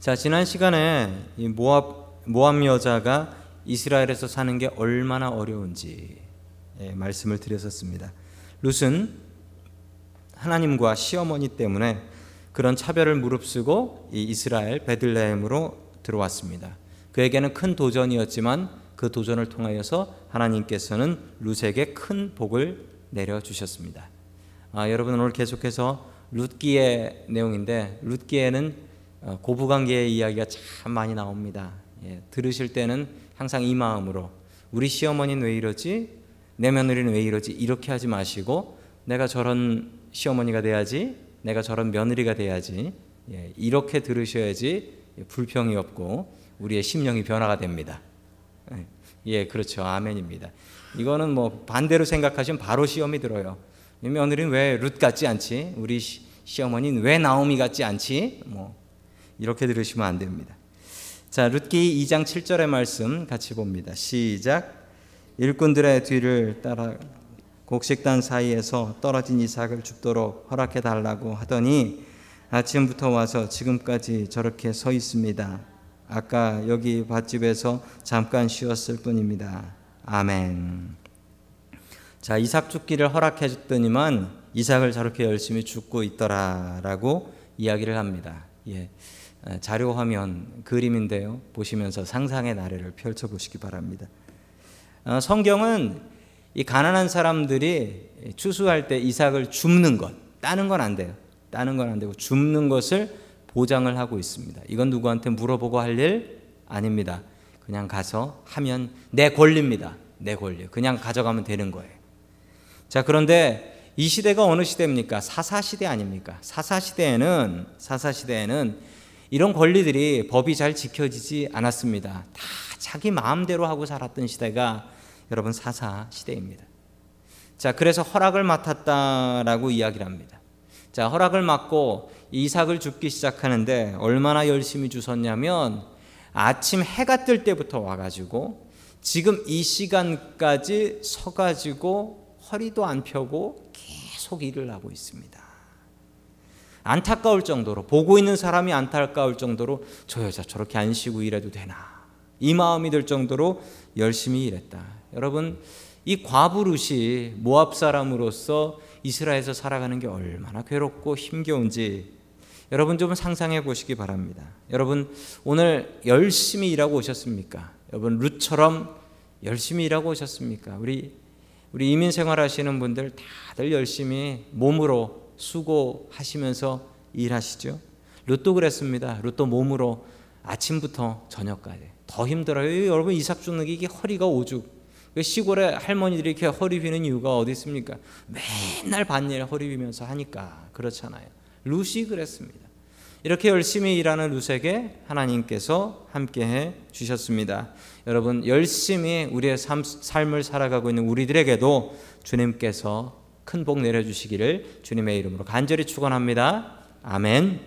자, 지난 시간에 이 모압 모압 여자가 이스라엘에서 사는 게 얼마나 어려운지 예, 말씀을 드렸었습니다. 룻은 하나님과 시어머니 때문에 그런 차별을 무릅쓰고 이 이스라엘 베들레헴으로 들어왔습니다. 그에게는 큰 도전이었지만 그 도전을 통하여서 하나님께서는 룻에게 큰 복을 내려 주셨습니다. 아, 여러분 오늘 계속해서 룻기의 내용인데 룻기에는 어, 고부관계의 이야기가 참 많이 나옵니다. 예, 들으실 때는 항상 이 마음으로 우리 시어머니는 왜 이러지? 내 며느리는 왜 이러지? 이렇게 하지 마시고 내가 저런 시어머니가 돼야지, 내가 저런 며느리가 돼야지 예, 이렇게 들으셔야지 불평이 없고 우리의 심령이 변화가 됩니다. 예, 예, 그렇죠. 아멘입니다. 이거는 뭐 반대로 생각하시면 바로 시험이 들어요. 며느리는 왜 룻 같지 않지? 우리 시어머니는 왜 나오미 같지 않지? 뭐 이렇게 들으시면 안 됩니다. 자, 룻기 2장 7절의 말씀 같이 봅니다. 시작. 일꾼들의 뒤를 따라 곡식단 사이에서 떨어진 이삭을 죽도록 허락해 달라고 하더니 아침부터 와서 지금까지 저렇게 서 있습니다. 아까 여기 밭집에서 잠깐 쉬었을 뿐입니다. 아멘. 자, 이삭 죽기를 허락해 줬더니만 이삭을 저렇게 열심히 죽고 있더라라고 이야기를 합니다. 예. 자료 화면 그림인데요. 보시면서 상상의 나래를 펼쳐 보시기 바랍니다. 어, 성경은 이 가난한 사람들이 추수할 때 이삭을 줍는 것, 따는 건 안 돼요. 따는 건 안 되고 줍는 것을 보장을 하고 있습니다. 이건 누구한테 물어보고 할 일 아닙니다. 그냥 가서 하면 내 권리입니다. 내 권리. 그냥 가져가면 되는 거예요. 자, 그런데 이 시대가 어느 시대입니까? 사사 시대 아닙니까? 사사 시대에는 사사 시대에는 이런 권리들이 법이 잘 지켜지지 않았습니다. 다 자기 마음대로 하고 살았던 시대가 여러분 사사 시대입니다. 자, 그래서 허락을 맡았다라고 이야기를 합니다. 자, 허락을 맡고 이삭을 줍기 시작하는데 얼마나 열심히 주셨냐면 아침 해가 뜰 때부터 와가지고 지금 이 시간까지 서가지고 허리도 안 펴고 계속 일을 하고 있습니다. 안타까울 정도로 보고 있는 사람이 안타까울 정도로 저 여자 저렇게 안 쉬고 일해도 되나 이 마음이 들 정도로 열심히 일했다. 여러분 이 과부 룻이 모압 사람으로서 이스라엘에서 살아가는 게 얼마나 괴롭고 힘겨운지 여러분 좀 상상해 보시기 바랍니다. 여러분 오늘 열심히 일하고 오셨습니까? 여러분 룻처럼 열심히 일하고 오셨습니까? 우리 우리 이민 생활하시는 분들 다들 열심히 몸으로 수고하시면서 일하시죠. 룻도 그랬습니다. 룻도 몸으로 아침부터 저녁까지 더 힘들어요. 여러분 이삭 죽는 게 이게 허리가 오죽. 그 시골에 할머니들이 이렇게 허리 비는 이유가 어디 있습니까? 맨날 반일 허리 비면서 하니까 그렇잖아요. 룻이 그랬습니다. 이렇게 열심히 일하는 룻에게 하나님께서 함께해 주셨습니다. 여러분 열심히 우리의 삶, 삶을 살아가고 있는 우리들에게도 주님께서 큰 복 내려주시기를 주님의 이름으로 간절히 축원합니다. 아멘.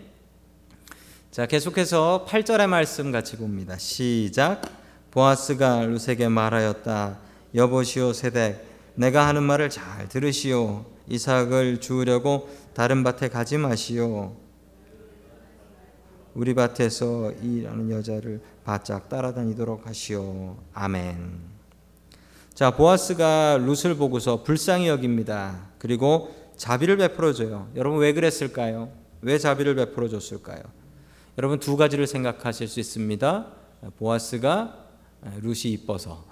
자, 계속해서 8절의 말씀 같이 봅니다. 시작. 보아스가 루세게 말하였다. 여보시오 세덱, 내가 하는 말을 잘 들으시오. 이삭을 주우려고 다른 밭에 가지 마시오. 우리 밭에서 일하는 여자를 바짝 따라다니도록 하시오. 아멘. 자, 보아스가 룻을 보고서 불쌍히 여깁니다. 그리고 자비를 베풀어 줘요. 여러분 왜 그랬을까요? 왜 자비를 베풀어 줬을까요? 여러분 두 가지를 생각하실 수 있습니다. 보아스가 룻이 이뻐서.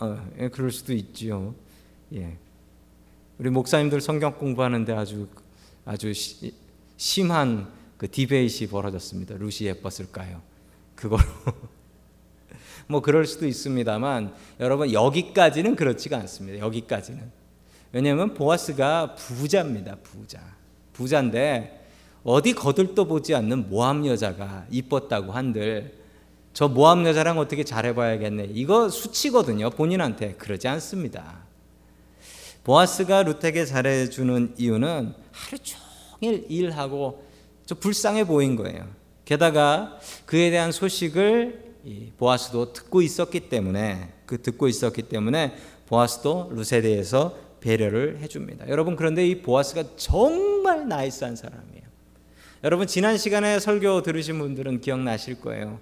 어, 예, 그럴 수도 있지요. 예. 우리 목사님들 성경 공부하는데 아주 아주 시, 심한 그 디베이시 벌어졌습니다. 룻이 예뻤을까요? 그거로 뭐 그럴 수도 있습니다만 여러분 여기까지는 그렇지가 않습니다. 여기까지는. 왜냐하면 보아스가 부자입니다. 부자. 부자인데 어디 거들떠 보지 않는 모함 여자가 이뻤다고 한들 저 모함 여자랑 어떻게 잘해봐야겠네. 이거 수치거든요. 본인한테 그러지 않습니다. 보아스가 루텍에 잘해주는 이유는 하루 종일 일하고 좀 불쌍해 보인 거예요. 게다가 그에 대한 소식을 보아스도 듣고 있었기 때문에 그 듣고 있었기 때문에 보아스도 룻에 대해서 배려를 해줍니다. 여러분 그런데 이 보아스가 정말 나이스한 사람이에요. 여러분 지난 시간에 설교 들으신 분들은 기억나실 거예요.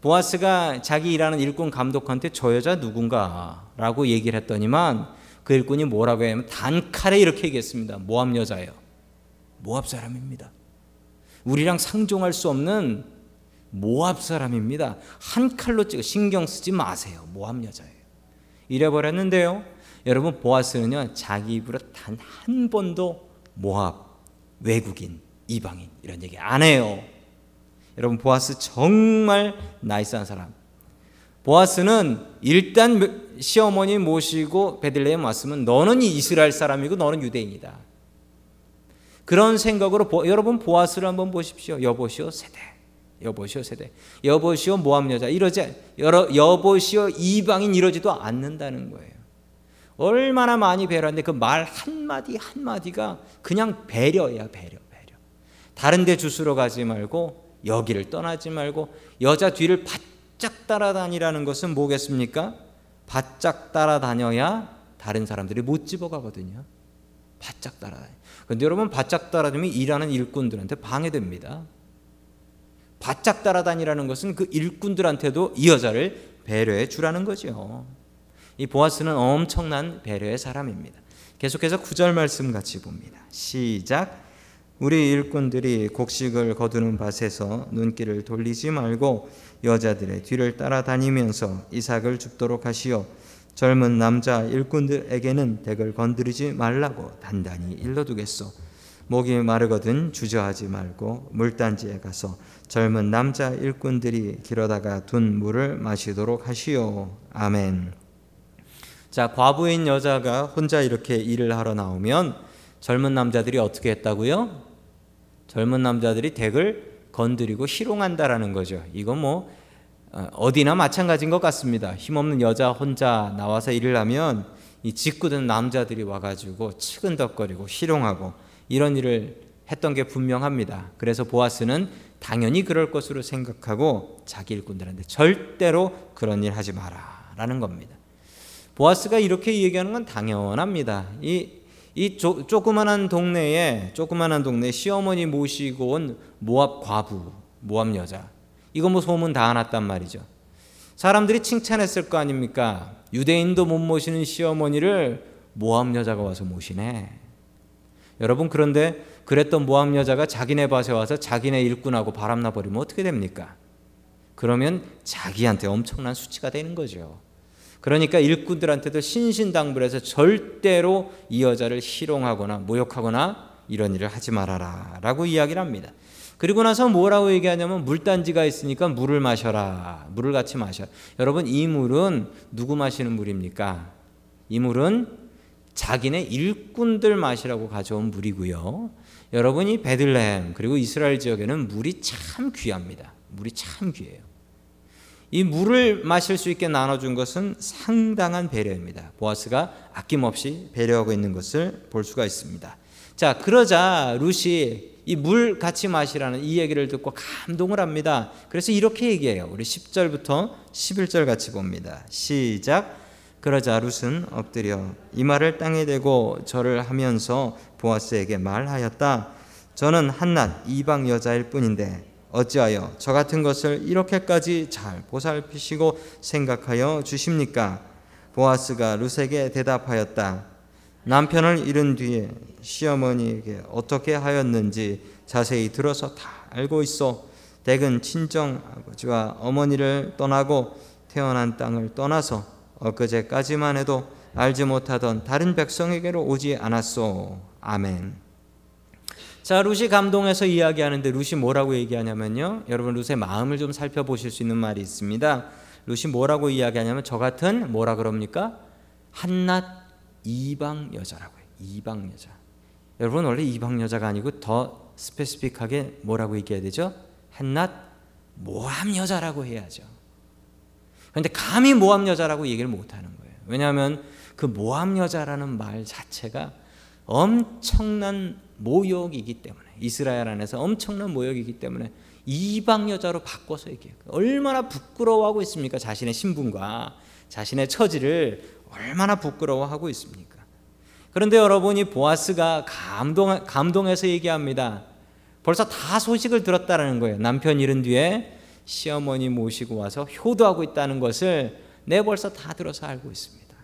보아스가 자기 일하는 일꾼 감독한테 저 여자 누군가라고 얘기를 했더니만 그 일꾼이 뭐라고 하면 단칼에 이렇게 얘기했습니다. 모압 여자예요. 모압 사람입니다. 우리랑 상종할 수 없는 모압 사람입니다. 한 칼로 찍어 신경 쓰지 마세요. 모압 여자예요. 이래버렸는데요. 여러분 보아스는요 자기 입으로 단 한 번도 모압 외국인 이방인 이런 얘기 안 해요. 여러분 보아스 정말 나이스한 사람. 보아스는 일단 시어머니 모시고 베들레헴 왔으면 너는 이스라엘 사람이고 너는 유대인이다. 그런 생각으로 보, 여러분 보아스를 한번 보십시오. 여보시오 세대. 여보시오 세대. 여보시오 모함 여자 이러지 여러 여보시오 이방인 이러지도 않는다는 거예요. 얼마나 많이 배려하는데 그 말 한마디 한마디가 그냥 배려야 배려 배려. 다른 데 주스러 가지 말고 여기를 떠나지 말고 여자 뒤를 바짝 따라다니라는 것은 뭐겠습니까? 바짝 따라다녀야 다른 사람들이 못 집어가거든요. 바짝 따라다니. 근데 여러분 바짝 따라다니면 일하는 일꾼들한테 방해됩니다. 바짝 따라다니라는 것은 그 일꾼들한테도 이 여자를 배려해 주라는 거죠. 이 보아스는 엄청난 배려의 사람입니다. 계속해서 구절 말씀 같이 봅니다. 시작. 우리 일꾼들이 곡식을 거두는 밭에서 눈길을 돌리지 말고 여자들의 뒤를 따라다니면서 이삭을 줍도록 하시오. 젊은 남자 일꾼들에게는 덱을 건드리지 말라고 단단히 일러두겠소. 목이 마르거든 주저하지 말고 물단지에 가서 젊은 남자 일꾼들이 길어다가 둔 물을 마시도록 하시오. 아멘. 자, 과부인 여자가 혼자 이렇게 일을 하러 나오면 젊은 남자들이 어떻게 했다고요? 젊은 남자들이 덱을 건드리고 희롱한다라는 거죠. 이건 뭐 어, 어디나 마찬가지인 것 같습니다. 힘없는 여자 혼자 나와서 일을 하면 이 짓궂은 남자들이 와가지고 치근덕거리고 희롱하고 이런 일을 했던 게 분명합니다. 그래서 보아스는 당연히 그럴 것으로 생각하고 자기 일꾼들한테 절대로 그런 일 하지 마라라는 겁니다. 보아스가 이렇게 얘기하는 건 당연합니다. 이, 이 조, 조그만한 동네에 조그만한 동네 시어머니 모시고 온 모압 과부, 모압 여자. 이거 뭐 소문 다 났단 말이죠. 사람들이 칭찬했을 거 아닙니까? 유대인도 못 모시는 시어머니를 모압 여자가 와서 모시네. 여러분 그런데 그랬던 모압 여자가 자기네 밭에 와서 자기네 일꾼하고 바람나 버리면 어떻게 됩니까? 그러면 자기한테 엄청난 수치가 되는 거죠. 그러니까 일꾼들한테도 신신당부해서 절대로 이 여자를 희롱하거나 모욕하거나 이런 일을 하지 말아라라고 이야기를 합니다. 그리고 나서 뭐라고 얘기하냐면 물단지가 있으니까 물을 마셔라. 물을 같이 마셔. 여러분 이 물은 누구 마시는 물입니까? 이 물은 자기네 일꾼들 마시라고 가져온 물이고요. 여러분이 베들레헴 그리고 이스라엘 지역에는 물이 참 귀합니다. 물이 참 귀해요. 이 물을 마실 수 있게 나눠준 것은 상당한 배려입니다. 보아스가 아낌없이 배려하고 있는 것을 볼 수가 있습니다. 자, 그러자 루시 이 물 같이 마시라는 이 얘기를 듣고 감동을 합니다. 그래서 이렇게 얘기해요. 우리 10절부터 11절 같이 봅니다. 시작. 그러자 룻은 엎드려 이마를 땅에 대고 절을 하면서 보아스에게 말하였다. 저는 한낱 이방 여자일 뿐인데 어찌하여 저 같은 것을 이렇게까지 잘 보살피시고 생각하여 주십니까? 보아스가 루세게 대답하였다. 남편을 잃은 뒤에 시어머니에게 어떻게 하였는지 자세히 들어서 다 알고 있어. 댁은 친정 아버지와 어머니를 떠나고 태어난 땅을 떠나서 엊그제까지만 해도 알지 못하던 다른 백성에게로 오지 않았소. 아멘. 자, 루시 감동해서 이야기하는데 루시 뭐라고 얘기하냐면요. 여러분 루시의 마음을 좀 살펴보실 수 있는 말이 있습니다. 루시 뭐라고 이야기하냐면 저 같은 뭐라 그럽니까? 한낱 이방 여자라고 해요. 이방 여자. 여러분 원래 이방 여자가 아니고 더 스페시픽하게 뭐라고 얘기해야 되죠? 한낱 모함 여자라고 해야죠. 그런데 감히 모함 여자라고 얘기를 못 하는 거예요. 왜냐하면 그 모함 여자라는 말 자체가 엄청난 모욕이기 때문에 이스라엘 안에서 엄청난 모욕이기 때문에 이방 여자로 바꿔서 얘기해요. 얼마나 부끄러워하고 있습니까? 자신의 신분과 자신의 처지를 얼마나 부끄러워하고 있습니까? 그런데 여러분이 보아스가 감동 감동해서 얘기합니다. 벌써 다 소식을 들었다는 거예요. 남편 잃은 뒤에 시어머니 모시고 와서 효도하고 있다는 것을 내 벌써 다 들어서 알고 있습니다.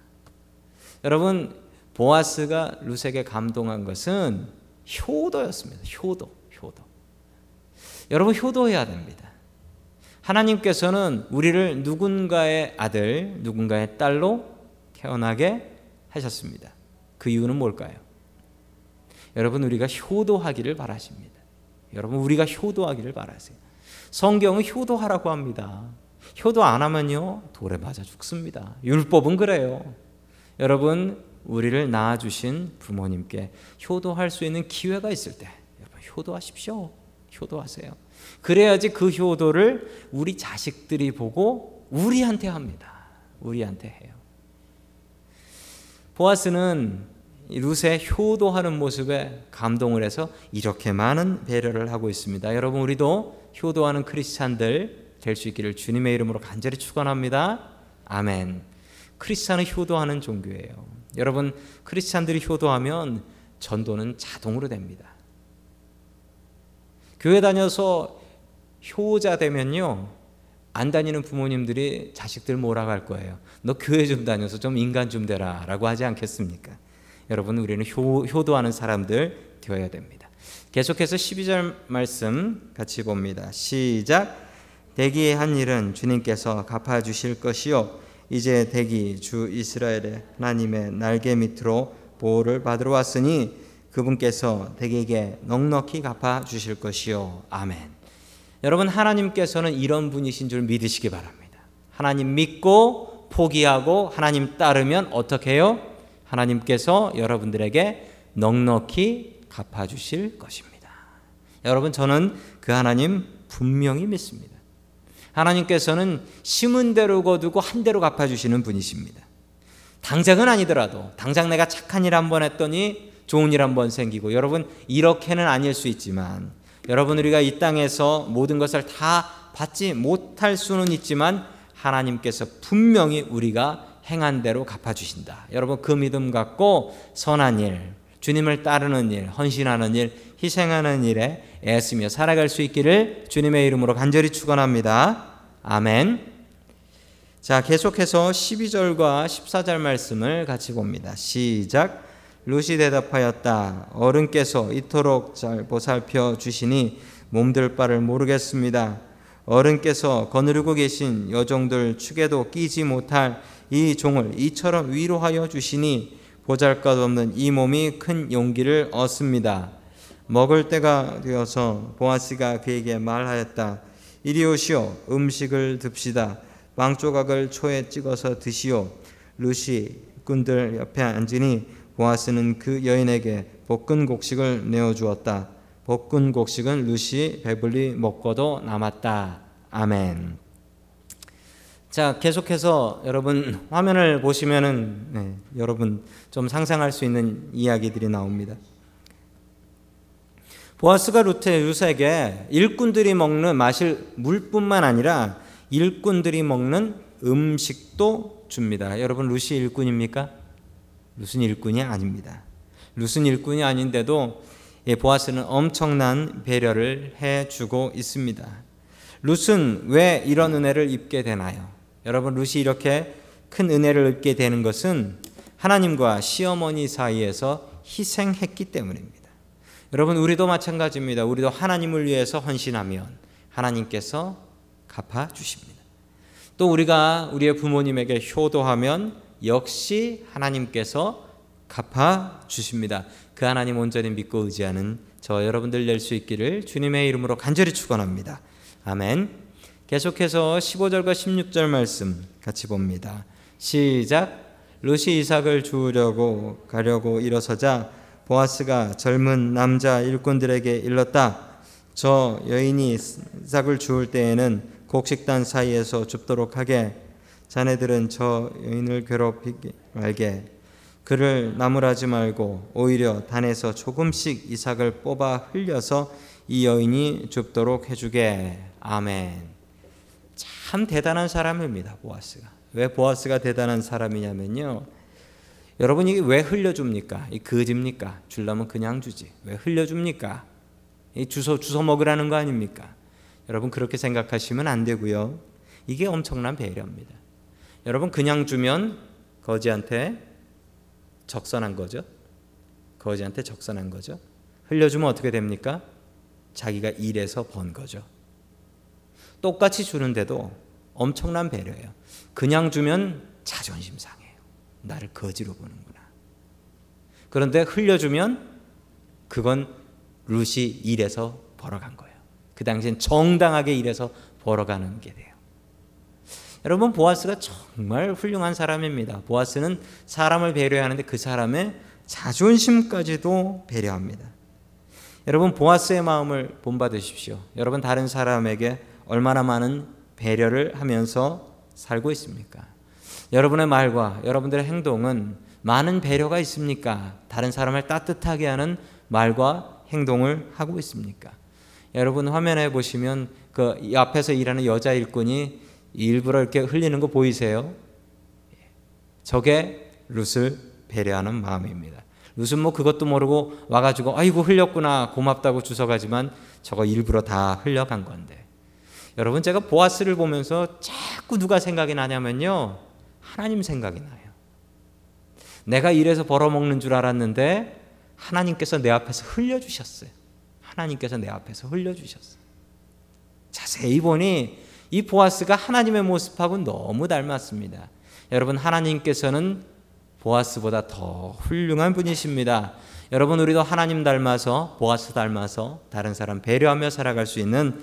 여러분 보아스가 루세게 감동한 것은 효도였습니다. 효도, 효도. 여러분 효도해야 됩니다. 하나님께서는 우리를 누군가의 아들, 누군가의 딸로 태어나게 하셨습니다. 그 이유는 뭘까요? 여러분 우리가 효도하기를 바라십니다. 여러분 우리가 효도하기를 바라세요. 성경은 효도하라고 합니다. 효도 안 하면요 돌에 맞아 죽습니다. 율법은 그래요. 여러분 우리를 낳아 주신 부모님께 효도할 수 있는 기회가 있을 때 여러분 효도하십시오. 효도하세요. 그래야지 그 효도를 우리 자식들이 보고 우리한테 합니다. 우리한테 해요. 보아스는 루세 효도하는 모습에 감동을 해서 이렇게 많은 배려를 하고 있습니다. 여러분 우리도 효도하는 크리스찬들 될 수 있기를 주님의 이름으로 간절히 축원합니다. 아멘. 크리스찬은 효도하는 종교예요. 여러분 크리스찬들이 효도하면 전도는 자동으로 됩니다. 교회 다녀서 효자 되면요. 안 다니는 부모님들이 자식들 몰아갈 거예요. 너 교회 좀 다녀서 좀 인간 좀 되라 라고 하지 않겠습니까? 여러분 우리는 효, 효도하는 사람들 되어야 됩니다. 계속해서 12절 말씀 같이 봅니다. 시작 대기의 한 일은 주님께서 갚아 주실 것이요 이제 대기 주 이스라엘의 하나님의 날개 밑으로 보호를 받으러 왔으니 그분께서 대기에게 넉넉히 갚아 주실 것이요 아멘. 여러분 하나님께서는 이런 분이신 줄 믿으시기 바랍니다. 하나님 믿고 포기하고 하나님 따르면 어떻게 해요? 하나님께서 여러분들에게 넉넉히 갚아 주실 것입니다. 여러분 저는 그 하나님 분명히 믿습니다. 하나님께서는 심은 대로 거두고 한 대로 갚아 주시는 분이십니다. 당장은 아니더라도 당장 내가 착한 일 한 번 했더니 좋은 일 한 번 생기고 여러분 이렇게는 아닐 수 있지만 여러분 우리가 이 땅에서 모든 것을 다 받지 못할 수는 있지만 하나님께서 분명히 우리가 행한 대로 갚아 주신다. 여러분 그 믿음 갖고 선한 일, 주님을 따르는 일, 헌신하는 일, 희생하는 일에 애쓰며 살아갈 수 있기를 주님의 이름으로 간절히 축원합니다. 아멘. 자, 계속해서 12절과 14절 말씀을 같이 봅니다. 시작. 루시 대답하였다. 어른께서 이토록 잘 보살펴 주시니 몸들 바를 모르겠습니다. 어른께서 거느리고 계신 여종들 축에도 끼지 못할 이 종을 이처럼 위로하여 주시니 보잘것없는 이 몸이 큰 용기를 얻습니다. 먹을 때가 되어서 보아스가 그에게 말하였다. 이리 오시오 음식을 듭시다. 왕 조각을 초에 찍어서 드시오. 루시 군들 옆에 앉으니 보아스는 그 여인에게 볶은 곡식을 내어 주었다. 볶은 곡식은 루시 배불리 먹고도 남았다. 아멘. 자, 계속해서 여러분 화면을 보시면은 네, 여러분 좀 상상할 수 있는 이야기들이 나옵니다. 보아스가 루테 루세에게 일꾼들이 먹는 마실 물뿐만 아니라 일꾼들이 먹는 음식도 줍니다. 여러분 루시 일꾼입니까? 루슨 일꾼이 아닙니다. 루슨 일꾼이 아닌데도 보아스는 엄청난 배려를 해주고 있습니다. 룻은 왜 이런 은혜를 입게 되나요? 여러분 룻이 이렇게 큰 은혜를 입게 되는 것은 하나님과 시어머니 사이에서 희생했기 때문입니다. 여러분 우리도 마찬가지입니다. 우리도 하나님을 위해서 헌신하면 하나님께서 갚아 주십니다. 또 우리가 우리의 부모님에게 효도하면 역시 하나님께서 갚아 주십니다. 그 하나님 온전히 믿고 의지하는 저 여러분들 될 수 있기를 주님의 이름으로 간절히 축원합니다. 아멘. 계속해서 15절과 16절 말씀 같이 봅니다. 시작. 루시 이삭을 주우려고 가려고 일어서자 보아스가 젊은 남자 일꾼들에게 일렀다. 저 여인이 싹을 주울 때에는 곡식단 사이에서 줍도록 하게. 자네들은 저 여인을 괴롭히지 말게. 그를 나무라지 말고 오히려 단에서 조금씩 이삭을 뽑아 흘려서 이 여인이 줍도록 해주게. 아멘. 참 대단한 사람입니다. 보아스가. 왜 보아스가 대단한 사람이냐면요. 여러분 이게 왜 흘려줍니까? 이 거짓입니까? 줄라면 그냥 주지. 왜 흘려줍니까? 이 주워 주워 먹으라는 거 아닙니까? 여러분 그렇게 생각하시면 안 되고요. 이게 엄청난 배려입니다. 여러분 그냥 주면 거지한테 적선한 거죠. 거지한테 적선한 거죠. 흘려주면 어떻게 됩니까? 자기가 일해서 번 거죠. 똑같이 주는데도 엄청난 배려예요. 그냥 주면 자존심 상해요. 나를 거지로 보는구나. 그런데 흘려주면 그건 룻이 일해서 벌어간 거예요. 그 당시엔 정당하게 일해서 벌어가는 게 돼요. 여러분 보아스가 정말 훌륭한 사람입니다. 보아스는 사람을 배려하는데 그 사람의 자존심까지도 배려합니다. 여러분 보아스의 마음을 본받으십시오. 여러분 다른 사람에게 얼마나 많은 배려를 하면서 살고 있습니까? 여러분의 말과 여러분들의 행동은 많은 배려가 있습니까? 다른 사람을 따뜻하게 하는 말과 행동을 하고 있습니까? 여러분 화면에 보시면 그 앞에서 일하는 여자 일꾼이 일부러 이렇게 흘리는 거 보이세요? 저게 룻을 배려하는 마음입니다. 룻은 뭐 그것도 모르고 와가지고 아이고 흘렸구나 고맙다고 주워가지만 저거 일부러 다 흘려간 건데 여러분 제가 보아스를 보면서 자꾸 누가 생각이 나냐면요 하나님 생각이 나요. 내가 일해서 벌어먹는 줄 알았는데 하나님께서 내 앞에서 흘려주셨어요. 하나님께서 내 앞에서 흘려주셨어요. 자세히 보니 이 보아스가 하나님의 모습하고 너무 닮았습니다. 여러분 하나님께서는 보아스보다 더 훌륭한 분이십니다. 여러분 우리도 하나님 닮아서 보아스 닮아서 다른 사람 배려하며 살아갈 수 있는